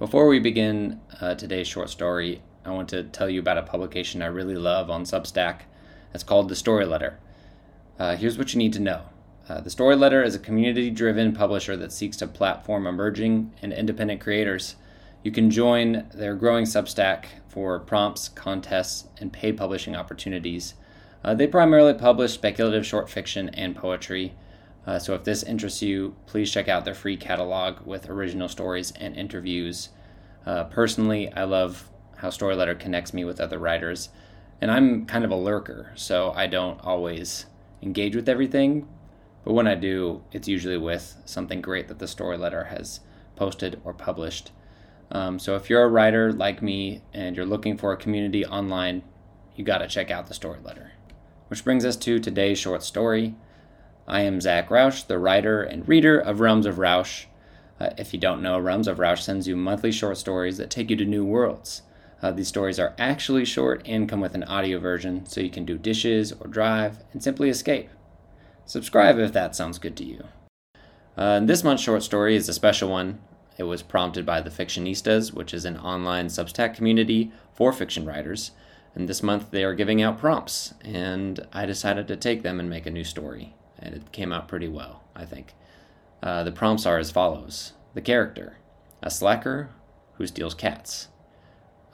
Before we begin uh, today's short story, I want to tell you about a publication I really love on Substack. It's called The Story Letter. Uh, here's what you need to know uh, The Story Letter is a community driven publisher that seeks to platform emerging and independent creators. You can join their growing Substack for prompts, contests, and paid publishing opportunities. Uh, they primarily publish speculative short fiction and poetry. Uh, so if this interests you, please check out their free catalog with original stories and interviews. Uh, personally, I love how Storyletter connects me with other writers, and I'm kind of a lurker, so I don't always engage with everything. But when I do, it's usually with something great that the Storyletter has posted or published. Um, so if you're a writer like me and you're looking for a community online, you got to check out the Storyletter. Which brings us to today's short story. I am Zach Roush, the writer and reader of Realms of Roush. Uh, if you don't know, Realms of Roush sends you monthly short stories that take you to new worlds. Uh, these stories are actually short and come with an audio version, so you can do dishes or drive and simply escape. Subscribe if that sounds good to you. Uh, this month's short story is a special one. It was prompted by the Fictionistas, which is an online Substack community for fiction writers. And this month they are giving out prompts, and I decided to take them and make a new story and it came out pretty well, I think. Uh, the prompts are as follows The character, a slacker who steals cats.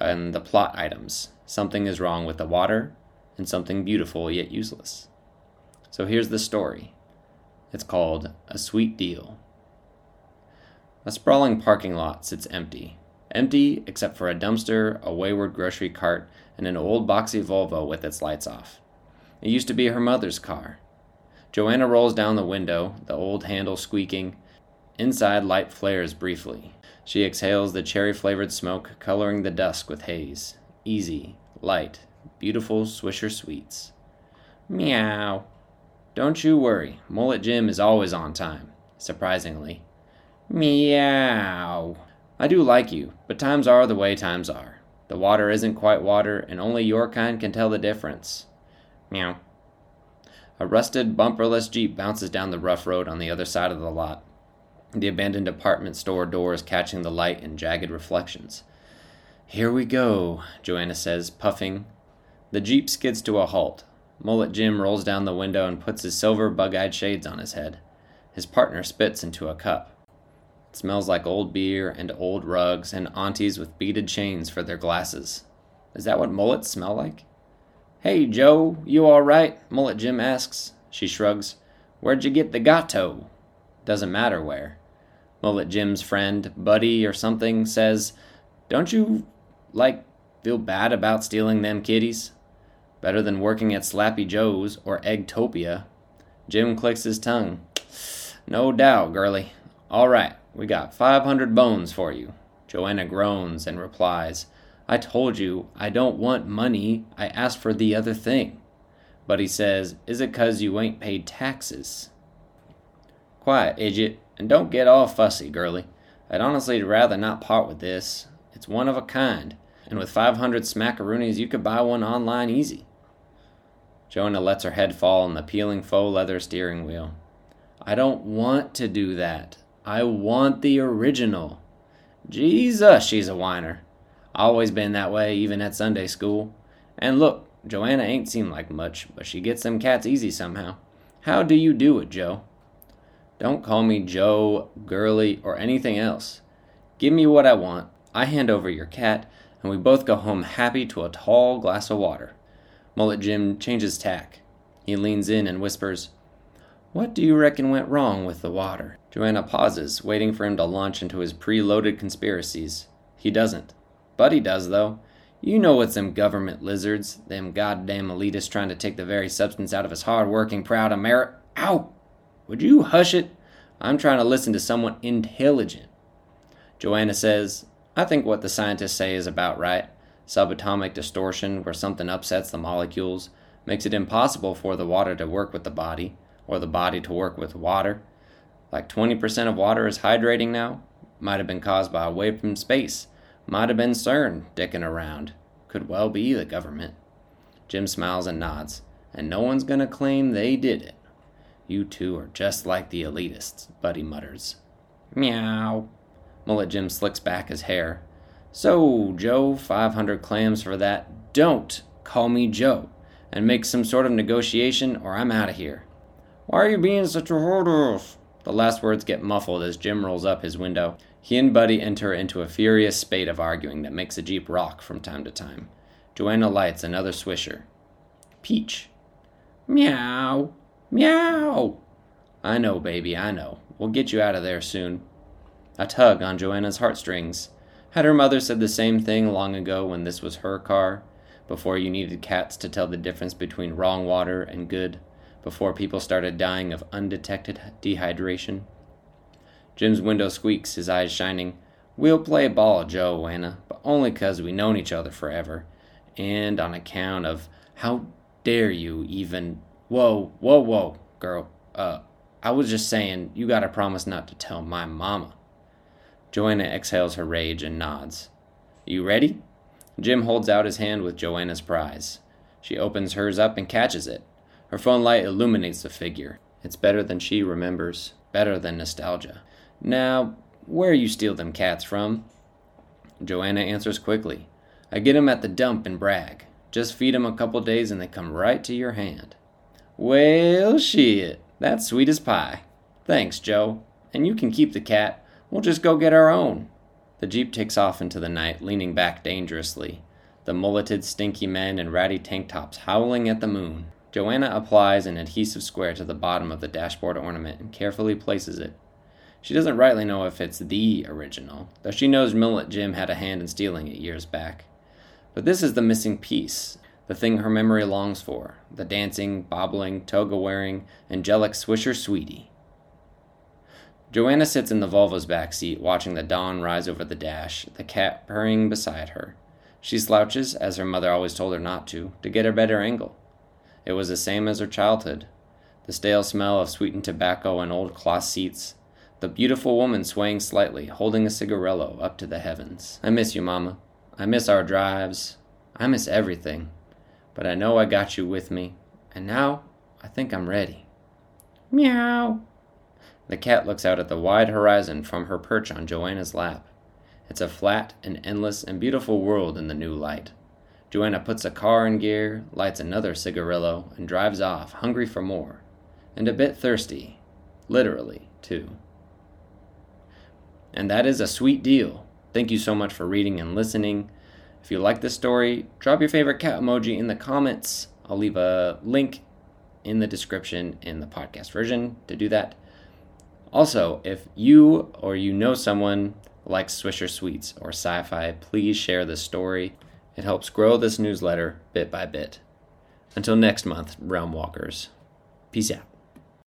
And the plot items something is wrong with the water, and something beautiful yet useless. So here's the story it's called A Sweet Deal. A sprawling parking lot sits empty. Empty except for a dumpster, a wayward grocery cart, and an old boxy Volvo with its lights off. It used to be her mother's car. Joanna rolls down the window, the old handle squeaking. Inside, light flares briefly. She exhales the cherry flavored smoke, coloring the dusk with haze. Easy, light, beautiful Swisher sweets. Meow. Don't you worry, Mullet Jim is always on time, surprisingly. Meow. I do like you, but times are the way times are. The water isn't quite water, and only your kind can tell the difference. Meow. A rusted, bumperless Jeep bounces down the rough road on the other side of the lot, the abandoned department store doors catching the light in jagged reflections. Here we go, Joanna says, puffing. The Jeep skids to a halt. Mullet Jim rolls down the window and puts his silver bug eyed shades on his head. His partner spits into a cup. It smells like old beer and old rugs and aunties with beaded chains for their glasses. Is that what mullets smell like? Hey, Joe, you all right? Mullet Jim asks. She shrugs. Where'd you get the gato? Doesn't matter where. Mullet Jim's friend, Buddy or something, says, Don't you, like, feel bad about stealing them kitties? Better than working at Slappy Joe's or Eggtopia. Jim clicks his tongue. No doubt, girlie. All right, we got 500 bones for you. Joanna groans and replies, I told you I don't want money. I asked for the other thing. But he says, Is it 'cause you ain't paid taxes? Quiet, idiot, and don't get all fussy, girlie. I'd honestly rather not part with this. It's one of a kind, and with 500 smackaroonies you could buy one online easy. Joanna lets her head fall on the peeling faux leather steering wheel. I don't want to do that. I want the original. Jesus, she's a whiner. Always been that way, even at Sunday school. And look, Joanna ain't seemed like much, but she gets them cats easy somehow. How do you do it, Joe? Don't call me Joe, girly, or anything else. Give me what I want. I hand over your cat, and we both go home happy to a tall glass of water. Mullet Jim changes tack. He leans in and whispers, What do you reckon went wrong with the water? Joanna pauses, waiting for him to launch into his preloaded conspiracies. He doesn't. Buddy does, though. You know it's them government lizards, them goddamn elitists trying to take the very substance out of his hard working, proud Ameri- Ow! Would you hush it? I'm trying to listen to someone intelligent. Joanna says, I think what the scientists say is about right. Subatomic distortion, where something upsets the molecules, makes it impossible for the water to work with the body, or the body to work with water. Like 20% of water is hydrating now. Might have been caused by a wave from space might have been CERN dicking around. Could well be the government. Jim smiles and nods. And no one's gonna claim they did it. You two are just like the elitists, Buddy mutters. Meow. Mullet Jim slicks back his hair. So, Joe, 500 clams for that. Don't call me Joe and make some sort of negotiation or I'm out of here. Why are you being such a hoarder? The last words get muffled as Jim rolls up his window. He and Buddy enter into a furious spate of arguing that makes the Jeep rock from time to time. Joanna lights another swisher. Peach. Meow. Meow. I know, baby, I know. We'll get you out of there soon. A tug on Joanna's heartstrings. Had her mother said the same thing long ago when this was her car? Before you needed cats to tell the difference between wrong water and good? Before people started dying of undetected dehydration? Jim's window squeaks, his eyes shining. We'll play ball, Joe, Joanna, but only 'cause we've known each other forever. And on account of how dare you even. Whoa, whoa, whoa, girl. Uh, I was just saying, you gotta promise not to tell my mama. Joanna exhales her rage and nods. You ready? Jim holds out his hand with Joanna's prize. She opens hers up and catches it. Her phone light illuminates the figure. It's better than she remembers, better than nostalgia. Now, where you steal them cats from? Joanna answers quickly. I get 'em at the dump in Bragg. Just feed 'em a couple days and they come right to your hand. Well, shit. That's sweet as pie. Thanks, Joe. And you can keep the cat. We'll just go get our own. The jeep takes off into the night, leaning back dangerously. The mulleted, stinky men in ratty tank tops howling at the moon. Joanna applies an adhesive square to the bottom of the dashboard ornament and carefully places it. She doesn't rightly know if it's the original, though she knows Mullet Jim had a hand in stealing it years back. But this is the missing piece, the thing her memory longs for the dancing, bobbling, toga wearing, angelic Swisher sweetie. Joanna sits in the Volvo's back seat, watching the dawn rise over the dash, the cat purring beside her. She slouches, as her mother always told her not to, to get a better angle. It was the same as her childhood the stale smell of sweetened tobacco and old cloth seats, the beautiful woman swaying slightly, holding a cigarillo up to the heavens. I miss you, Mama. I miss our drives. I miss everything but I know I got you with me, and now I think I'm ready. Meow. The cat looks out at the wide horizon from her perch on Joanna's lap. It's a flat and endless and beautiful world in the new light. Joanna puts a car in gear, lights another cigarillo, and drives off, hungry for more. And a bit thirsty. Literally, too. And that is a sweet deal. Thank you so much for reading and listening. If you like this story, drop your favorite cat emoji in the comments. I'll leave a link in the description in the podcast version to do that. Also, if you or you know someone likes Swisher Sweets or sci fi, please share this story. It helps grow this newsletter bit by bit. Until next month, Realm Walkers. Peace out.